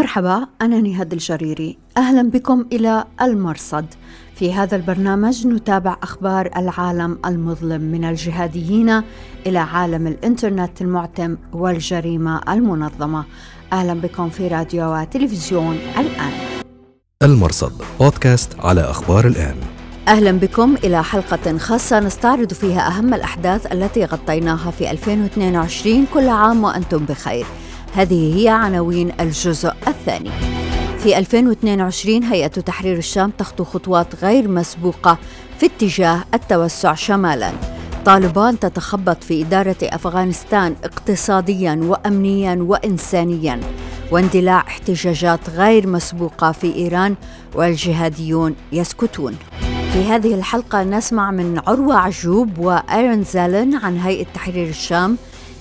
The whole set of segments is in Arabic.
مرحبا أنا نهاد الجريري. أهلا بكم إلى المرصد. في هذا البرنامج نتابع أخبار العالم المظلم من الجهاديين إلى عالم الإنترنت المعتم والجريمة المنظمة. أهلا بكم في راديو وتلفزيون الآن. المرصد بودكاست على أخبار الآن. أهلا بكم إلى حلقة خاصة نستعرض فيها أهم الأحداث التي غطيناها في 2022 كل عام وأنتم بخير. هذه هي عناوين الجزء الثاني. في 2022 هيئة تحرير الشام تخطو خطوات غير مسبوقة في اتجاه التوسع شمالا. طالبان تتخبط في إدارة أفغانستان اقتصاديا وأمنيا وإنسانيا. واندلاع احتجاجات غير مسبوقة في إيران والجهاديون يسكتون. في هذه الحلقة نسمع من عروة عجوب وأيرون زالن عن هيئة تحرير الشام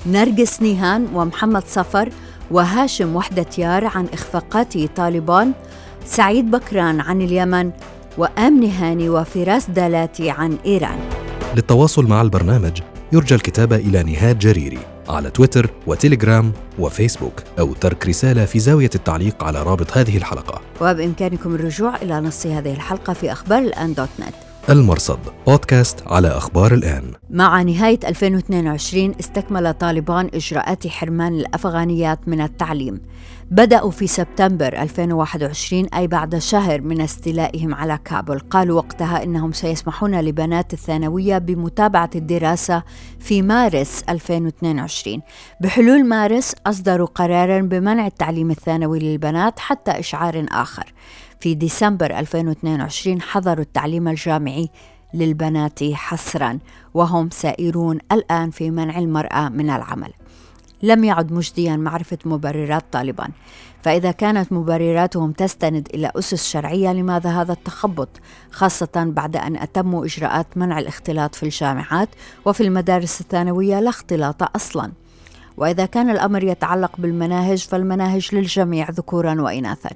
نرجس نيهان ومحمد صفر وهاشم وحدة يار عن إخفاقات طالبان سعيد بكران عن اليمن وآمن هاني وفراس دالاتي عن إيران. للتواصل مع البرنامج يرجى الكتابة إلى نهاد جريري على تويتر وتليجرام وفيسبوك أو ترك رسالة في زاوية التعليق على رابط هذه الحلقة. وبإمكانكم الرجوع إلى نص هذه الحلقة في أخبار الآن دوت نت. المرصد. بودكاست على أخبار الآن. مع نهاية 2022 استكمل طالبان إجراءات حرمان الأفغانيات من التعليم. بدأوا في سبتمبر 2021 أي بعد شهر من استيلائهم على كابل. قالوا وقتها إنهم سيسمحون لبنات الثانوية بمتابعة الدراسة في مارس 2022 بحلول مارس أصدروا قرارا بمنع التعليم الثانوي للبنات حتى إشعار آخر. في ديسمبر 2022 حظروا التعليم الجامعي للبنات حصرا وهم سائرون الآن في منع المرأة من العمل. لم يعد مجديا معرفة مبررات طالبان فإذا كانت مبرراتهم تستند إلى أسس شرعية لماذا هذا التخبط؟ خاصة بعد أن أتموا إجراءات منع الاختلاط في الجامعات وفي المدارس الثانوية لا اختلاط أصلاً. وإذا كان الأمر يتعلق بالمناهج فالمناهج للجميع ذكورا واناثا.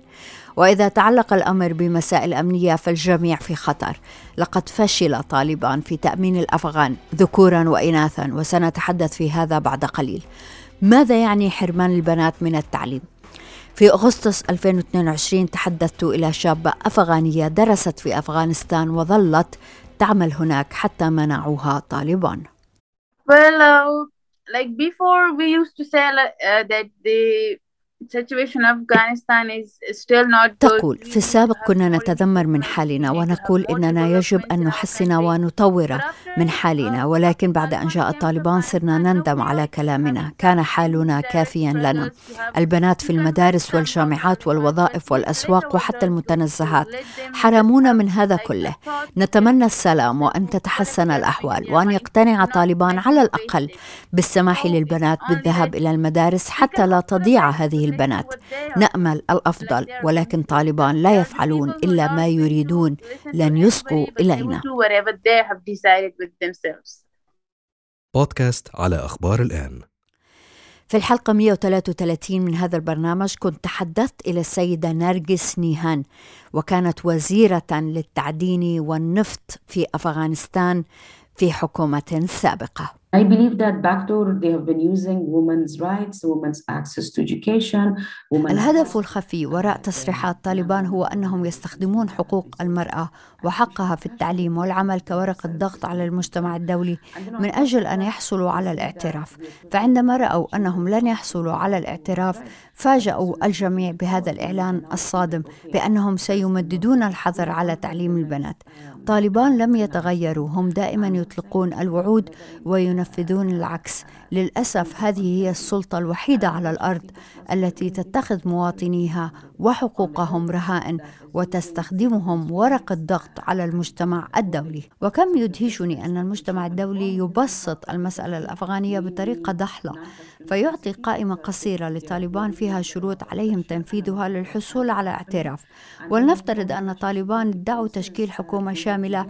وإذا تعلق الأمر بمسائل أمنية فالجميع في خطر. لقد فشل طالبان في تأمين الأفغان ذكورا واناثا وسنتحدث في هذا بعد قليل. ماذا يعني حرمان البنات من التعليم في أغسطس 2022 تحدثت إلى شابة أفغانية درست في أفغانستان وظلت تعمل هناك حتى منعوها طالبان. Well, uh, like before we used to say uh, that the تقول في السابق كنا نتذمر من حالنا ونقول إننا يجب أن نحسن ونطور من حالنا. ولكن بعد أن جاء طالبان صرنا نندم على كلامنا. كان حالنا كافيا لنا. البنات في المدارس والجامعات والوظائف والأسواق وحتى المتنزهات. حرمونا من هذا كله. نتمنى السلام وأن تتحسن الأحوال. وان يقتنع طالبان على الأقل بالسماح للبنات بالذهاب إلى المدارس حتى لا تضيع هذه البنات. نأمل الأفضل ولكن طالبان لا يفعلون إلا ما يريدون. لن يسقوا إلينا. بودكاست على أخبار الآن. في الحلقة 133 من هذا البرنامج كنت تحدثت إلى السيدة نرجس نيهان وكانت وزيرة للتعدين والنفط في أفغانستان في حكومة سابقة. I believe that backdoor they have been using women's rights, women's access to education. الهدف الخفي وراء تصريحات طالبان هو أنهم يستخدمون حقوق المرأة وحقها في التعليم والعمل كورقة ضغط على المجتمع الدولي من أجل أن يحصلوا على الاعتراف فعندما رأوا أنهم لن يحصلوا على الاعتراف فاجأوا الجميع بهذا الإعلان الصادم بأنهم سيمددون الحظر على تعليم البنات طالبان لم يتغيروا هم دائما يطلقون الوعود وينفذون العكس. للأسف هذه هي السلطة الوحيدة على الأرض التي تتخذ مواطنيها وحقوقهم رهائن وتستخدمهم ورقه ضغط على المجتمع الدولي. وكم يدهشني أن المجتمع الدولي يبسط المسألة الأفغانية بطريقة ضحله فيعطي قائمة قصيرة لطالبان فيها شروط عليهم تنفيذها للحصول على اعتراف. ولنفترض أن طالبان ادعوا تشكيل حكومة شاملة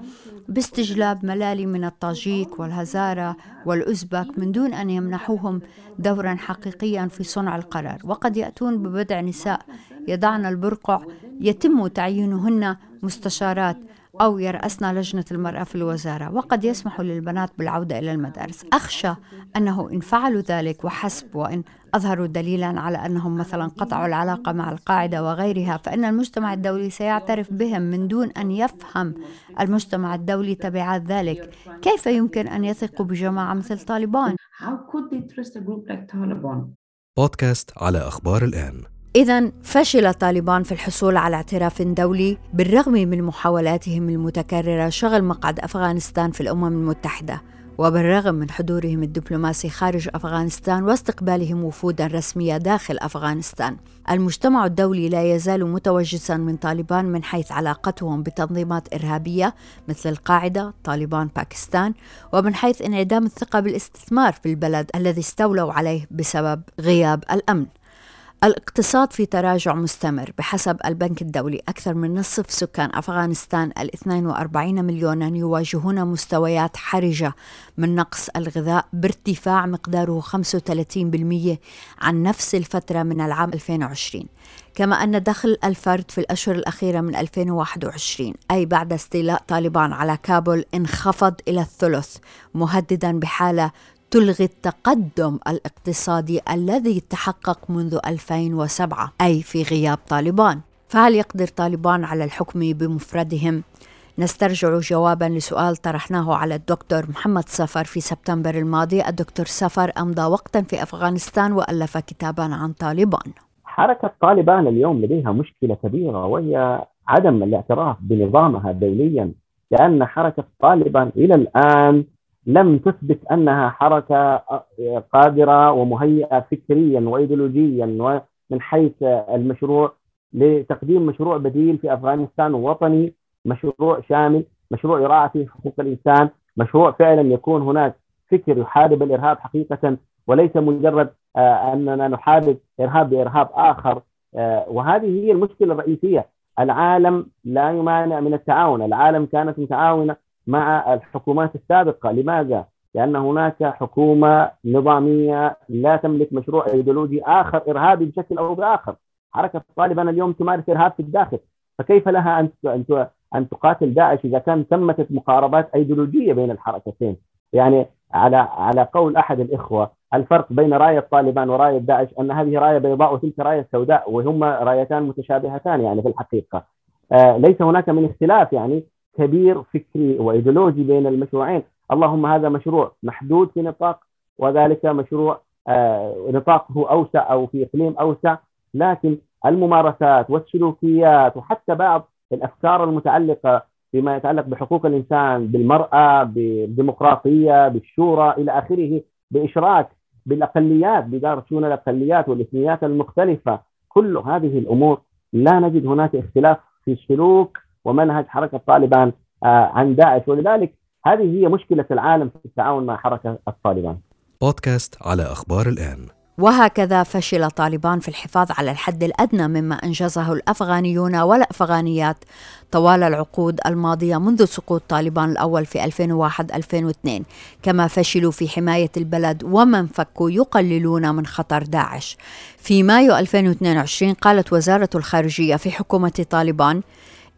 باستجلاب ملالي من الطاجيك والهزارة والأزبك من دون أن يمنحوهم دورا حقيقيا في صنع القرار. وقد يأتون ببضع نساء يضعن البرقع يتم تعيينهن مستشارات أو يرأسن لجنة المرأة في الوزارة. وقد يسمح للبنات بالعودة إلى المدارس. أخشى أنه إن فعلوا ذلك وحسب وإن أظهروا دليلا على أنهم مثلا قطعوا العلاقة مع القاعدة وغيرها فإن المجتمع الدولي سيعترف بهم من دون أن يفهم المجتمع الدولي تبعات ذلك. كيف يمكن أن يثقوا بجماعة مثل طالبان؟ بودكاست على أخبار الآن. إذا فشل طالبان في الحصول على اعتراف دولي بالرغم من محاولاتهم المتكررة شغل مقعد أفغانستان في الأمم المتحدة. وبالرغم من حضورهم الدبلوماسي خارج أفغانستان واستقبالهم وفودا رسميه داخل أفغانستان، المجتمع الدولي لا يزال متوجسا من طالبان من حيث علاقتهم بتنظيمات إرهابية مثل القاعدة، طالبان باكستان، ومن حيث انعدام الثقة بالاستثمار في البلد الذي استولوا عليه بسبب غياب الأمن. الاقتصاد في تراجع مستمر بحسب البنك الدولي. أكثر من نصف سكان أفغانستان ال 42 مليونا يواجهون مستويات حرجة من نقص الغذاء بارتفاع مقداره 35% عن نفس الفترة من العام 2020 كما أن دخل الفرد في الأشهر الأخيرة من 2021 أي بعد استيلاء طالبان على كابول انخفض إلى الثلث مهددا بحالة تلغي التقدم الاقتصادي الذي تحقق منذ 2007 أي في غياب طالبان. فهل يقدر طالبان على الحكم بمفردهم؟ نسترجع جوابا لسؤال طرحناه على الدكتور محمد سفر في سبتمبر الماضي. الدكتور سفر أمضى وقتا في أفغانستان وألف كتابا عن طالبان. حركة طالبان اليوم لديها مشكلة كبيرة وهي عدم الاعتراف بنظامها دوليا لأن حركة طالبان إلى الآن لم تثبت أنها حركة قادرة ومهيئة فكريا وايديولوجيا ومن حيث المشروع لتقديم مشروع بديل في أفغانستان وطني مشروع شامل مشروع يراعي فيه حقوق الإنسان مشروع فعلا يكون هناك فكر يحارب الإرهاب حقيقة وليس مجرد أننا نحارب إرهاب بإرهاب آخر. وهذه هي المشكلة الرئيسية. العالم لا يمانع من التعاون. العالم كانت متعاونة مع الحكومات السابقة، لماذا؟ لأن هناك حكومة نظامية لا تملك مشروع إيديولوجي آخر إرهابي بشكل أو بآخر. حركة طالبان اليوم تمارس إرهاب في الداخل، فكيف لها أن أن تقاتل داعش إذا كان تمت مقاربات إيديولوجية بين الحركتين؟ يعني على على قول أحد الإخوة الفرق بين رايه طالبان ورايه داعش أن هذه راية بيضاء وتلك راية سوداء وهما رايتان متشابهتان يعني في الحقيقة. آه ليس هناك من اختلاف يعني كبير فكري وإيديولوجي بين المشروعين. اللهم هذا مشروع محدود في نطاق وذلك مشروع آه نطاقه أوسع أو في إقليم أوسع. لكن الممارسات والسلوكيات وحتى بعض الأفكار المتعلقة فيما يتعلق بحقوق الإنسان بالمرأة بالديمقراطية بالشورى إلى آخره بإشراك بالأقليات بدار شؤون الأقليات والإثنيات المختلفة. كل هذه الأمور لا نجد هناك اختلاف في السلوك ومنهج حركة طالبان عن داعش ولذلك هذه هي مشكلة العالم في التعاون مع حركة الطالبان. بودكاست على أخبار الآن. وهكذا فشل طالبان في الحفاظ على الحد الأدنى مما أنجزه الأفغانيون والأفغانيات طوال العقود الماضية منذ سقوط طالبان الأول في 2001 2002 كما فشلوا في حماية البلد ومن فكوا يقللون من خطر داعش في مايو 2022 قالت وزارة الخارجية في حكومة طالبان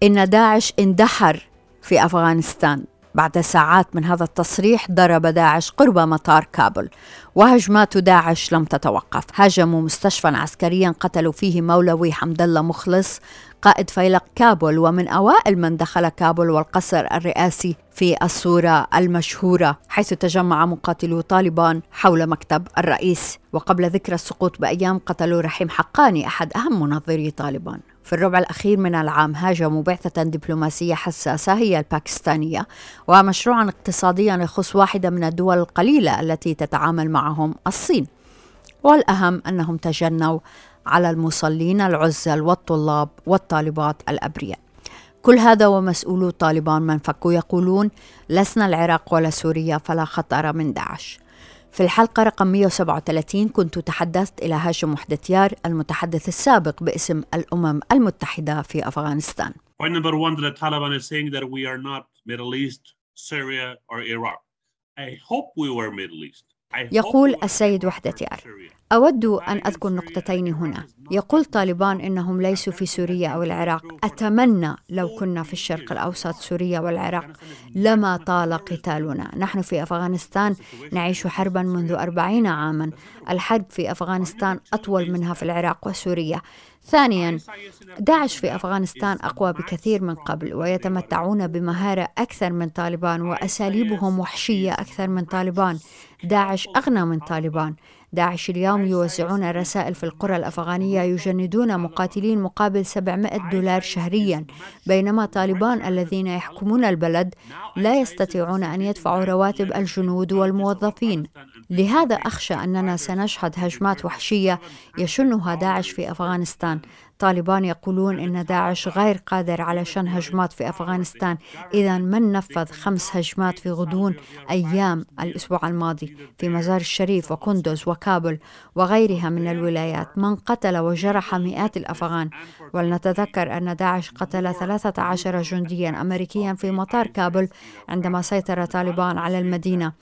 إن داعش اندحر في أفغانستان. بعد ساعات من هذا التصريح ضرب داعش قرب مطار كابل. وهجمات داعش لم تتوقف. هاجموا مستشفى عسكريا قتلوا فيه مولوي حمد الله مخلص قائد فيلق كابل. ومن أوائل من دخل كابل والقصر الرئاسي في الصورة المشهورة حيث تجمع مقاتلو طالبان حول مكتب الرئيس. وقبل ذكرى السقوط بأيام قتلوا رحيم حقاني أحد أهم منظري طالبان. في الربع الأخير من العام هاجموا بعثة دبلوماسية حساسة هي الباكستانية ومشروعا اقتصاديا يخص واحدة من الدول القليلة التي تتعامل معهم الصين. والأهم أنهم تجنوا على المصلين العزل والطلاب والطالبات الأبرياء. كل هذا ومسؤولو طالبان من فكوا يقولون لسنا العراق ولا سوريا فلا خطر من داعش. في الحلقة رقم 137 كنت تحدثت إلى هاشم وحدتيار المتحدث السابق باسم الأمم المتحدة في أفغانستان. Point number one, the Taliban is saying that we are not Middle East, Syria or Iraq. I hope we were Middle East. يقول السيد وحدتيار أود أن أذكر نقطتين هنا. يقول طالبان إنهم ليسوا في سوريا أو العراق. أتمنى لو كنا في الشرق الأوسط سوريا والعراق لما طال قتالنا. نحن في أفغانستان نعيش حربا منذ أربعين عاما. الحرب في أفغانستان أطول منها في العراق وسوريا. ثانيا داعش في أفغانستان أقوى بكثير من قبل ويتمتعون بمهارة أكثر من طالبان وأساليبهم وحشية أكثر من طالبان. داعش أغنى من طالبان. داعش اليوم يوزعون رسائل في القرى الأفغانية يجندون مقاتلين مقابل 700 دولار شهريا. بينما طالبان الذين يحكمون البلد لا يستطيعون أن يدفعوا رواتب الجنود والموظفين. لهذا أخشى أننا سنشهد هجمات وحشية يشنها داعش في أفغانستان. طالبان يقولون إن داعش غير قادر على شن هجمات في أفغانستان. إذا من نفذ خمس هجمات في غضون أيام الأسبوع الماضي في مزار الشريف وكندوز وكابل وغيرها من الولايات؟ من قتل وجرح مئات الأفغان. ولنتذكر أن داعش قتل 13 جنديا أمريكيا في مطار كابل عندما سيطر طالبان على المدينة.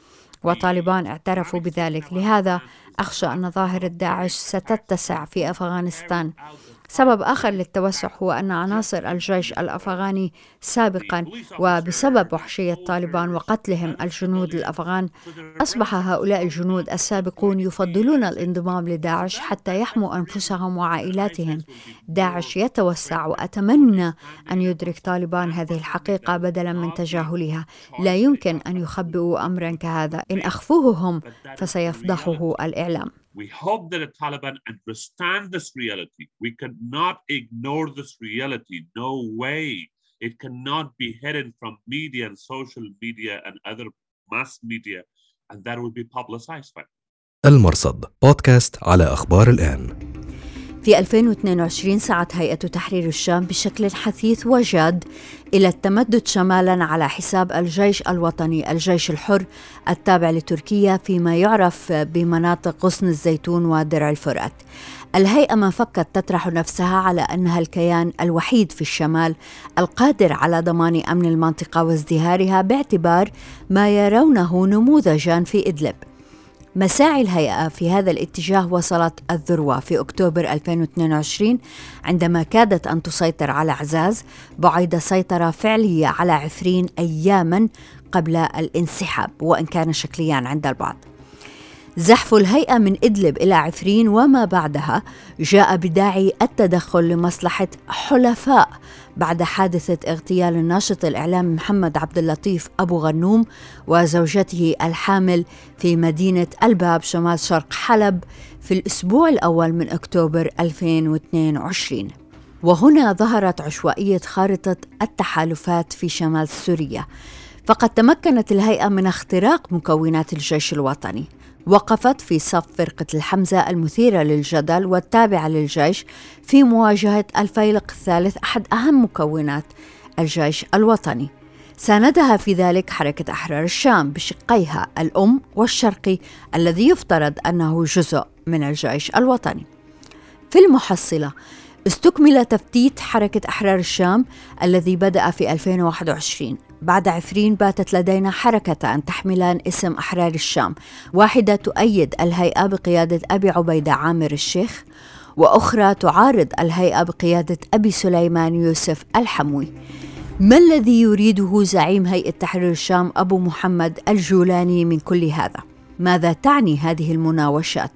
وطالبان اعترفوا بذلك. لهذا أخشى أن ظاهرة داعش ستتسع في أفغانستان. سبب آخر للتوسع هو أن عناصر الجيش الأفغاني سابقا وبسبب وحشية طالبان وقتلهم الجنود الأفغان أصبح هؤلاء الجنود السابقون يفضلون الانضمام لداعش حتى يحموا أنفسهم وعائلاتهم. داعش يتوسع وأتمنى أن يدرك طالبان هذه الحقيقة بدلا من تجاهلها. لا يمكن أن يخبئوا أمرا كهذا. إن أخفوه هم فسيفضحه الإعلام. We hope that the Taliban understand this reality. We cannot ignore this reality. No way. It cannot be hidden from media and social media and other mass media, and that will be publicized. المرصد بودكاست على أخبار الآن في 2022 سعت هيئة تحرير الشام بشكل حثيث وجاد إلى التمدد شمالا على حساب الجيش الوطني الجيش الحر التابع لتركيا فيما يعرف بمناطق غصن الزيتون ودرع الفرات. الهيئة ما فكت تطرح نفسها على أنها الكيان الوحيد في الشمال القادر على ضمان أمن المنطقة وازدهارها باعتبار ما يرونه نموذجا في إدلب. مساعي الهيئة في هذا الاتجاه وصلت الذروة في أكتوبر 2022 عندما كادت أن تسيطر على عزاز بعد سيطرة فعلية على عفرين أياما قبل الانسحاب وإن كان شكليا عند البعض. زحف الهيئة من إدلب إلى عفرين وما بعدها جاء بداعي التدخل لمصلحة حلفاء بعد حادثة اغتيال الناشط الإعلامي محمد عبد اللطيف أبو غنوم وزوجته الحامل في مدينة الباب شمال شرق حلب في الأسبوع الأول من أكتوبر 2022 وهنا ظهرت عشوائية خارطة التحالفات في شمال سوريا. فقد تمكنت الهيئة من اختراق مكونات الجيش الوطني. وقفت في صف فرقة الحمزة المثيرة للجدل والتابعة للجيش في مواجهة الفيلق الثالث أحد أهم مكونات الجيش الوطني. ساندها في ذلك حركة أحرار الشام بشقيها الأم والشرقي الذي يفترض أنه جزء من الجيش الوطني. في المحصلة استكمل تفتيت حركة أحرار الشام الذي بدأ في 2021 بعد عفرين باتت لدينا حركة تحملان اسم أحرار الشام واحدة تؤيد الهيئة بقيادة أبي عبيدة عامر الشيخ وأخرى تعارض الهيئة بقيادة أبي سليمان يوسف الحموي ما الذي يريده زعيم هيئة تحرير الشام أبو محمد الجولاني من كل هذا؟ ماذا تعني هذه المناوشات؟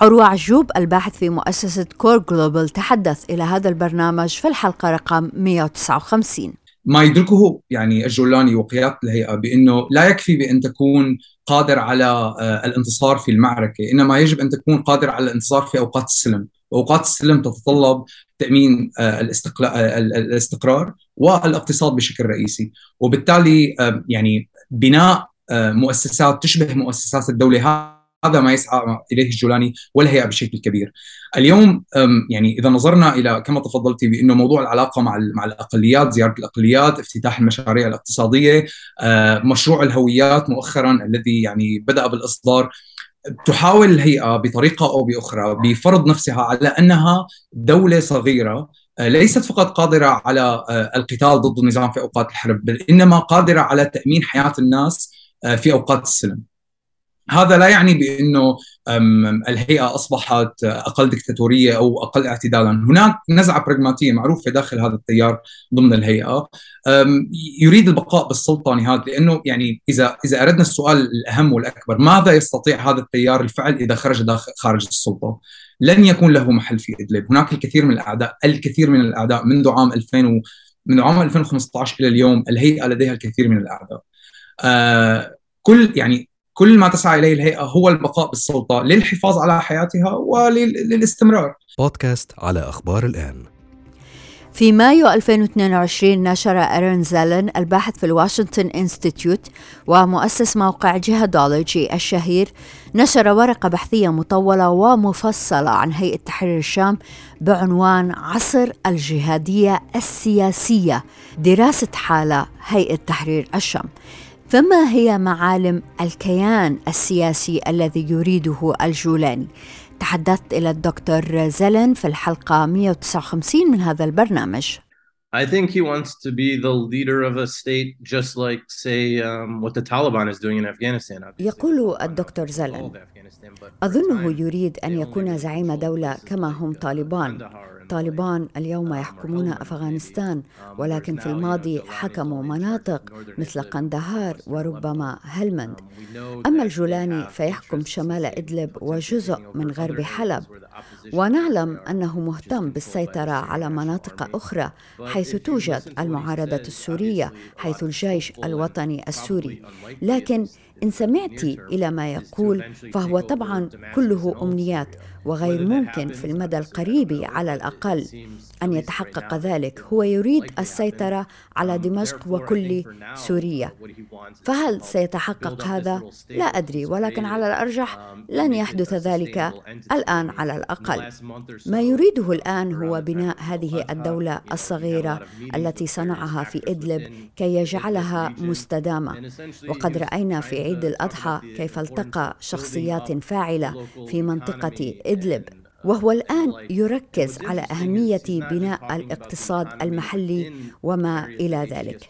عروة عجوب الباحث في مؤسسة كور جلوبال تحدث إلى هذا البرنامج في الحلقة رقم 159 ما يدركه يعني الجولاني وقيادة الهيئة بأنه لا يكفي بأن تكون قادر على آه، الانتصار في المعركة، إنما يجب أن تكون قادر على الانتصار في أوقات السلم، واوقات السلم تتطلب تأمين آه، آه، الاستقرار والاقتصاد بشكل رئيسي، وبالتالي يعني بناء مؤسسات تشبه مؤسسات الدولة هذا ما يسعى إليه الجولاني والهيئه بشكل كبير. اليوم يعني إذا نظرنا إلى كما تفضلتي بأنه موضوع العلاقة مع مع الأقليات، زيارة الأقليات، افتتاح المشاريع الاقتصادية، أه، مشروع الهويات مؤخرا الذي يعني بدأ بالإصدار تحاول الهيئة بطريقة أو بأخرى بفرض نفسها على أنها دولة صغيرة أه، ليست فقط قادرة على أه، القتال ضد النظام في أوقات الحرب بل إنما قادرة على تأمين حياة الناس في أوقات السلم. هذا لا يعني بأنه الهيئة أصبحت أقل دكتاتورية أو أقل اعتدالا، هناك نزعة براغماتية معروفة داخل هذا التيار ضمن الهيئة يريد البقاء بالسلطة نهائيا لأنه يعني إذا إذا أردنا السؤال الأهم والأكبر ماذا يستطيع هذا التيار الفعل إذا خرج داخل خارج السلطة؟ لن يكون له محل في إدلب، هناك الكثير من الأعداء، الكثير من الأعداء منذ عام 2000 و من عام 2015 إلى اليوم الهيئة لديها الكثير من الأعداء. آه كل يعني كل ما تسعى إليه الهيئة هو البقاء بالسلطة للحفاظ على حياتها وللاستمرار. بودكاست على أخبار الآن. في مايو 2022 نشر أرين زالن الباحث في الواشنطن إنستيتيوت ومؤسس موقع جهادولوجي الشهير نشر ورقة بحثية مطولة ومفصلة عن هيئة تحرير الشام بعنوان عصر الجهادية السياسية دراسة حالة هيئة تحرير الشام فما هي معالم الكيان السياسي الذي يريده الجولاني؟ تحدثت إلى الدكتور زلن في الحلقة 159 من هذا البرنامج. I think he wants to be the leader of a state just like say um, what the Taliban is doing in Afghanistan. يقول الدكتور زلن أظنه يريد أن يكون زعيم دولة كما هم طالبان. طالبان اليوم يحكمون أفغانستان ولكن في الماضي حكموا مناطق مثل قندهار وربما هلمند. أما الجولاني فيحكم شمال إدلب وجزء من غرب حلب. ونعلم أنه مهتم بالسيطرة على مناطق أخرى حيث توجد المعارضة السورية حيث الجيش الوطني السوري. لكن إن سمعت إلى ما يقول فهو طبعا كله أمنيات وغير ممكن في المدى القريب على الأقل. أن يتحقق ذلك هو يريد السيطرة على دمشق وكل سوريا. فهل سيتحقق هذا؟ لا أدري ولكن على الأرجح لن يحدث ذلك الآن على الأقل. ما يريده الآن هو بناء هذه الدولة الصغيرة التي صنعها في إدلب كي يجعلها مستدامة. وقد رأينا في عيد الأضحى كيف التقى شخصيات فاعلة في منطقة إدلب وهو الآن يركز على أهمية بناء الاقتصاد المحلي وما إلى ذلك.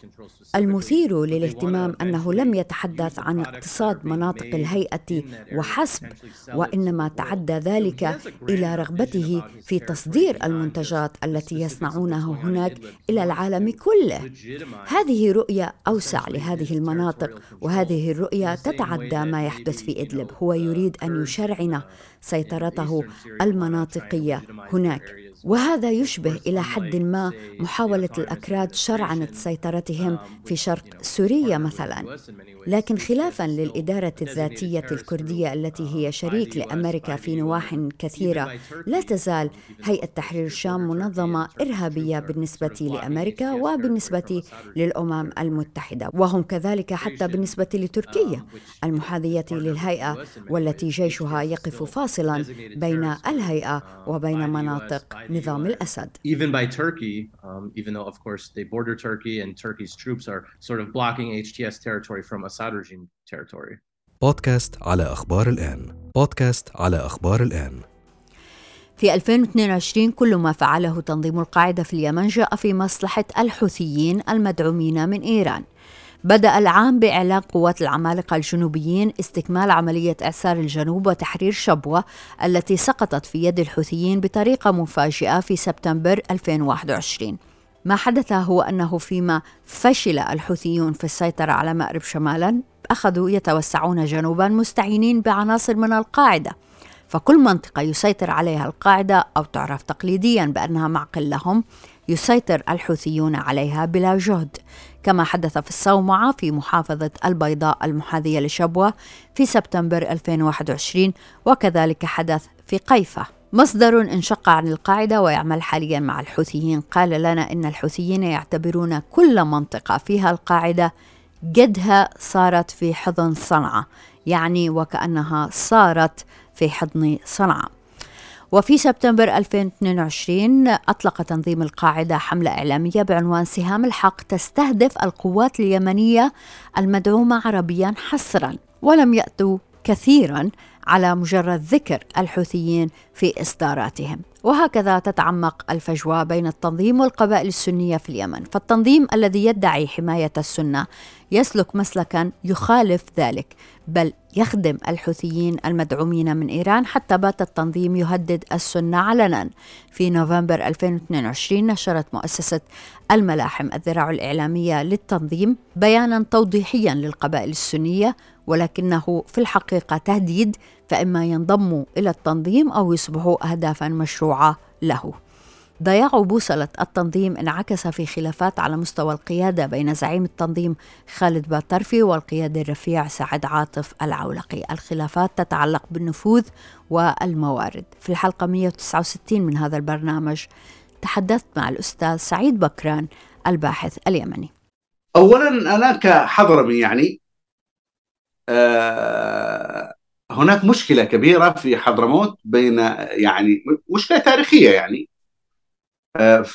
المثير للاهتمام أنه لم يتحدث عن اقتصاد مناطق الهيئة وحسب، وإنما تعدى ذلك إلى رغبته في تصدير المنتجات التي يصنعونها هناك إلى العالم كله. هذه رؤية أوسع لهذه المناطق، وهذه الرؤية تتعدى ما يحدث في إدلب. هو يريد أن يشرعن سيطرته المناطقية هناك وهذا يشبه إلى حد ما محاولة الأكراد شرعنه سيطرتهم في شرق سوريا مثلا. لكن خلافا للإدارة الذاتية الكردية التي هي شريك لأمريكا في نواح كثيرة. لا تزال هيئة تحرير الشام منظمة إرهابية بالنسبة لأمريكا وبالنسبة للأمم المتحدة. وهم كذلك حتى بالنسبة لتركيا. المحاذية للهيئة والتي جيشها يقف فاصلا بين الهيئة وبين مناطق نظام الأسد. Even by Turkey, um, even though of course they border Turkey and Turkey's troops are sort of blocking HTS territory from Assad regime territory. بودكاست على أخبار الآن بودكاست على أخبار الآن في 2022 كل ما فعله تنظيم القاعدة في اليمن جاء في مصلحة الحوثيين المدعومين من إيران بدأ العام بإعلان قوات العمالقة الجنوبيين استكمال عملية إعسار الجنوب وتحرير شبوة التي سقطت في يد الحوثيين بطريقة مفاجئة في سبتمبر 2021 ما حدث هو أنه فيما فشل الحوثيون في السيطرة على مأرب شمالا أخذوا يتوسعون جنوبا مستعينين بعناصر من القاعدة فكل منطقة يسيطر عليها القاعدة أو تعرف تقليديا بأنها معقل لهم يسيطر الحوثيون عليها بلا جهد. كما حدث في الصومعة في محافظة البيضاء المحاذية لشبوة في سبتمبر 2021 وكذلك حدث في قيفة مصدر انشق عن القاعدة ويعمل حاليا مع الحوثيين. قال لنا إن الحوثيين يعتبرون كل منطقة فيها القاعدة قدها صارت في حضن صنعاء يعني وكأنها صارت في حضن صنعاء. وفي سبتمبر 2022 أطلق تنظيم القاعدة حملة إعلامية بعنوان سهام الحق تستهدف القوات اليمنية المدعومة عربيا حصرا ولم يأتوا كثيرا على مجرد ذكر الحوثيين في إصداراتهم. وهكذا تتعمق الفجوة بين التنظيم والقبائل السنية في اليمن. فالتنظيم الذي يدعي حماية السنة يسلك مسلكا يخالف ذلك بل يخدم الحوثيين المدعومين من إيران حتى بات التنظيم يهدد السنة علنا. في نوفمبر 2022 نشرت مؤسسة الملاحم الذراع الإعلامية للتنظيم بيانا توضيحيا للقبائل السنية ولكنه في الحقيقة تهديد فإما ينضموا إلى التنظيم أو يصبحوا أهدافا مشروعة له. ضياع بوصلة التنظيم انعكس في خلافات على مستوى القيادة بين زعيم التنظيم خالد باترفي والقيادي الرفيع سعد عاطف العولقي. الخلافات تتعلق بالنفوذ والموارد. في الحلقة 169 من هذا البرنامج تحدثت مع الأستاذ سعيد بكران الباحث اليمني. أولا أنا كحضرمي يعني آه هناك مشكلة كبيرة في حضرموت بين يعني مشكلة تاريخية يعني آه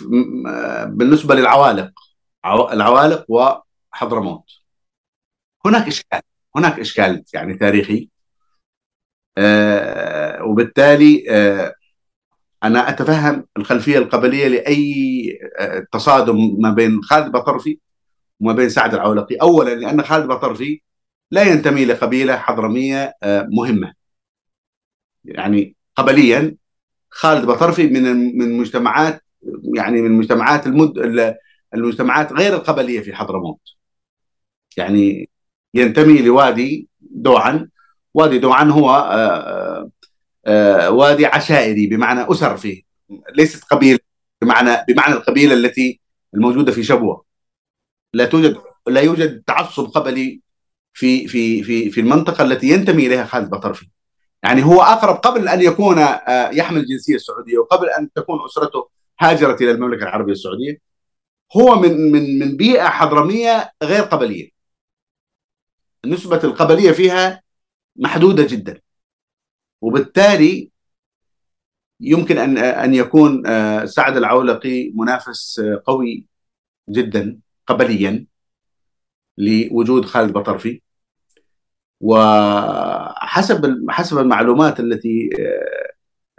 بالنسبة للعوالق العوالق وحضرموت. هناك إشكال هناك إشكال يعني تاريخي آه وبالتالي آه أنا أتفهم الخلفية القبلية لأي تصادم ما بين خالد بطرفي وما بين سعد العولقي. أولا لأن خالد بطرفي لا ينتمي لقبيلة حضرمية مهمة. يعني قبليا خالد بطرفي من من مجتمعات يعني من مجتمعات المد المجتمعات غير القبلية في حضرموت. يعني ينتمي لوادي دوعن وادي دوعن هو وادي عشائري بمعنى أسر فيه. ليست قبيلة بمعنى بمعنى القبيلة التي الموجودة في شبوة. لا توجد لا يوجد تعصب قبلي في في في في المنطقة التي ينتمي إليها خالد بطرفي. يعني هو أقرب قبل أن يكون يحمل الجنسيه السعودية وقبل أن تكون أسرته هاجرت إلى المملكة العربية السعودية هو من من من بيئة حضرمية غير قبلية. نسبة القبلية فيها محدودة جدا. وبالتالي يمكن أن أن يكون سعد العولقي منافس قوي جدا قبليا. لوجود خالد بطرفي. وحسب حسب المعلومات التي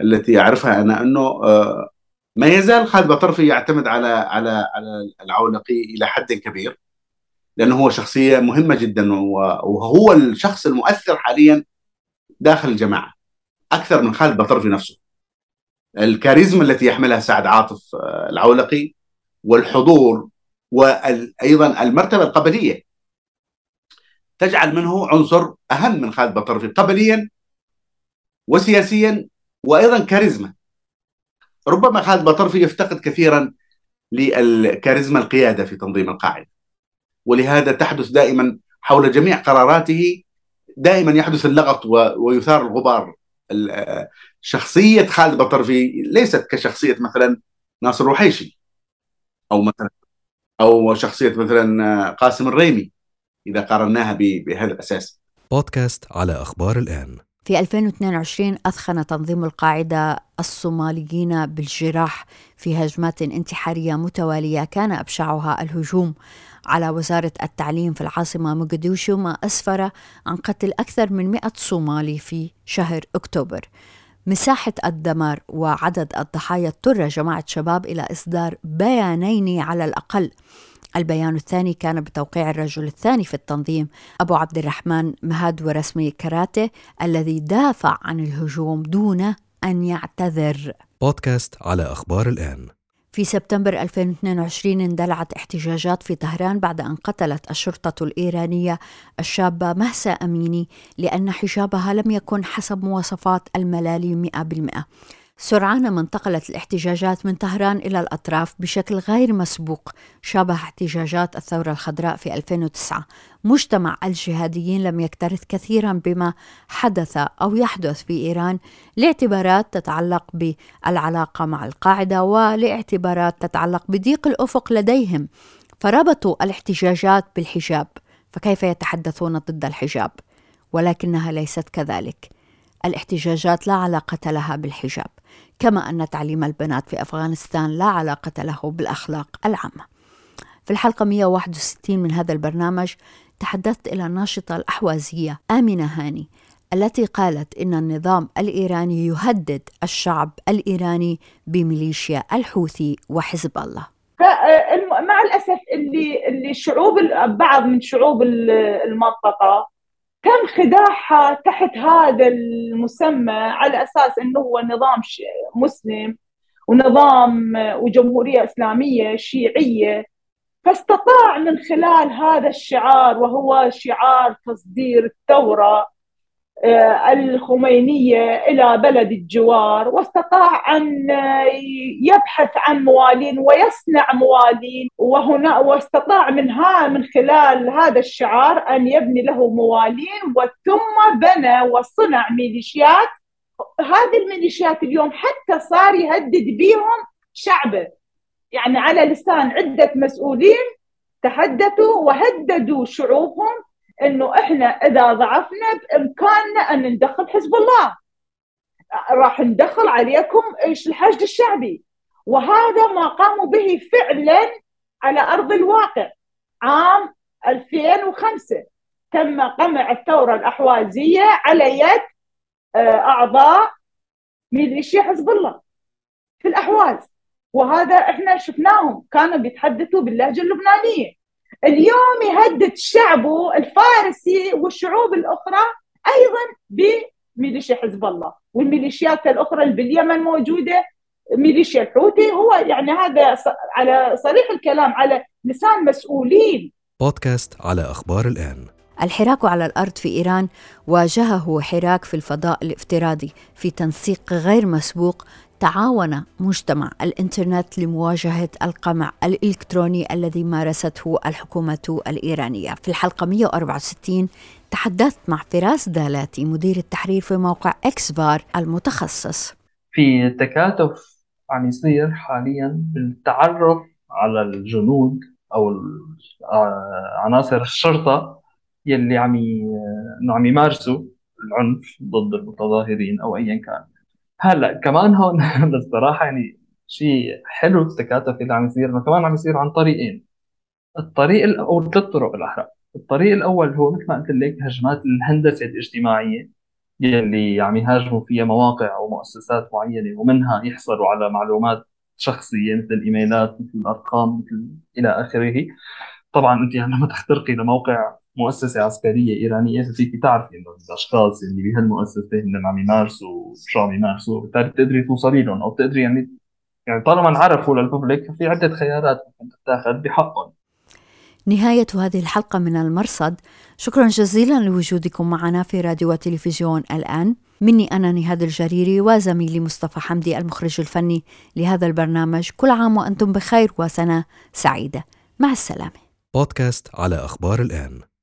التي أعرفها أنا أنه ما يزال خالد بطرفي يعتمد على على على العولقي إلى حد كبير لأنه هو شخصية مهمة جدا وهو الشخص المؤثر حاليا داخل الجماعة أكثر من خالد بطرفي نفسه. الكاريزما التي يحملها سعد عاطف العولقي والحضور وأيضا المرتبة القبلية. تجعل منه عنصر أهم من خالد بطرفي قبليا وسياسيا وأيضا كاريزما. ربما خالد بطرفي يفتقد كثيرا للكاريزما القيادة في تنظيم القاعدة ولهذا تحدث دائما حول جميع قراراته. دائما يحدث اللغط ويثار الغبار. شخصية خالد بطرفي ليست كشخصية مثلا ناصر الوحيشي أو مثلا أو شخصية مثلا قاسم الريمي إذا قارناها بهذا الأساس. بودكاست على أخبار الآن. في 2022 أثخن تنظيم القاعدة الصوماليين بالجراح في هجمات انتحارية متوالية كان أبشعها الهجوم على وزارة التعليم في العاصمة مقديشو ما أسفر عن قتل أكثر من 100 صومالي في شهر أكتوبر مساحة الدمار وعدد الضحايا اضطر جماعة شباب إلى إصدار بيانين على الأقل. البيان الثاني كان بتوقيع الرجل الثاني في التنظيم أبو عبد الرحمن مهاد ورسمي كراتي الذي دافع عن الهجوم دون أن يعتذر. بودكاست على أخبار الآن. في سبتمبر 2022 اندلعت احتجاجات في طهران بعد أن قتلت الشرطة الإيرانية الشابة مهسا أميني لأن حجابها لم يكن حسب مواصفات الملالي 100%. سرعان ما انتقلت الاحتجاجات من طهران إلى الأطراف بشكل غير مسبوق شابه احتجاجات الثورة الخضراء في 2009 مجتمع الجهاديين لم يكترث كثيرا بما حدث أو يحدث في إيران لاعتبارات تتعلق بالعلاقة مع القاعدة ولاعتبارات تتعلق بضيق الأفق لديهم. فربطوا الاحتجاجات بالحجاب فكيف يتحدثون ضد الحجاب؟ ولكنها ليست كذلك. الاحتجاجات لا علاقة لها بالحجاب. كما أن تعليم البنات في أفغانستان لا علاقة له بالأخلاق العامة. في الحلقة 161 من هذا البرنامج تحدثت إلى الناشطة الأحوازية آمنة هاني التي قالت إن النظام الإيراني يهدد الشعب الإيراني بميليشيا الحوثي وحزب الله. مع الأسف اللي اللي الشعوب بعض من شعوب المنطقة تم خداعها تحت هذا المسمى على أساس إنه هو نظام مسلم ونظام وجمهورية إسلامية شيعية. فاستطاع من خلال هذا الشعار وهو شعار تصدير الثوره آه، الخمينية إلى بلد الجوار واستطاع أن يبحث عن موالين ويصنع موالين وهنا واستطاع من ها من خلال هذا الشعار أن يبني له موالين وثم بنى وصنع ميليشيات. هذه الميليشيات اليوم حتى صار يهدد بهم شعبه. يعني على لسان عدة مسؤولين تحدثوا وهددوا شعوبهم إنه إحنا إذا ضعفنا بإمكاننا أن ندخل حزب الله. راح ندخل عليكم إيش الحشد الشعبي. وهذا ما قاموا به فعلا على أرض الواقع. عام 2005 تم قمع الثورة الأحوازية على يد آه، أعضاء ميليشيا حزب الله في الأحواز. وهذا إحنا شفناهم كانوا بيتحدثوا باللهجة اللبنانية. اليوم يهدد شعبه الفارسي والشعوب الأخرى أيضا بميليشيا حزب الله والميليشيات الأخرى اللي باليمن موجودة ميليشيا الحوثي هو يعني هذا على صريح الكلام على لسان مسؤولين. بودكاست على أخبار الآن. الحراك على الأرض في إيران واجهه حراك في الفضاء الافتراضي في تنسيق غير مسبوق تعاون مجتمع الإنترنت لمواجهة القمع الإلكتروني الذي مارسته الحكومة الإيرانية. في الحلقة 164 تحدثت مع فراس دالاتي مدير التحرير في موقع إكس بار المتخصص. في تكاتف عم يصير حاليا بالتعرف على الجنود أو عناصر الشرطة يلي عم عم يمارسوا العنف ضد المتظاهرين أو ايا كان هلا كمان هون بصراحه يعني شيء حلو التكاتف اللي عم يصير إنه كمان عم يصير عن طريقين. الطريق أو ثلاث طرق بالأحرى. الطريق الأول هو مثل ما قلت لك هجمات الهندسة الاجتماعية يلي عم يهاجموا فيها مواقع أو مؤسسات معينة ومنها يحصلوا على معلومات شخصية مثل الايميلات مثل الأرقام مثل إلى آخره. طبعا أنت لما تخترقي لموقع مؤسسة عسكرية إيرانية فيك تعرفي إنه الأشخاص اللي بهالمؤسسة هن عم يمارسوا شو عم يمارسوا بالتالي بتقدري توصلي لهم أو بتقدري يعني يعني طالما انعرفوا للببليك ففي عدة خيارات ممكن تتاخذ بحقهم. نهاية هذه الحلقة من المرصد. شكرا جزيلا لوجودكم معنا في راديو وتلفزيون الآن. مني أنا نهاد الجريري وزميلي مصطفى حمدي المخرج الفني لهذا البرنامج. كل عام وأنتم بخير وسنة سعيدة. مع السلامة. بودكاست على أخبار الآن.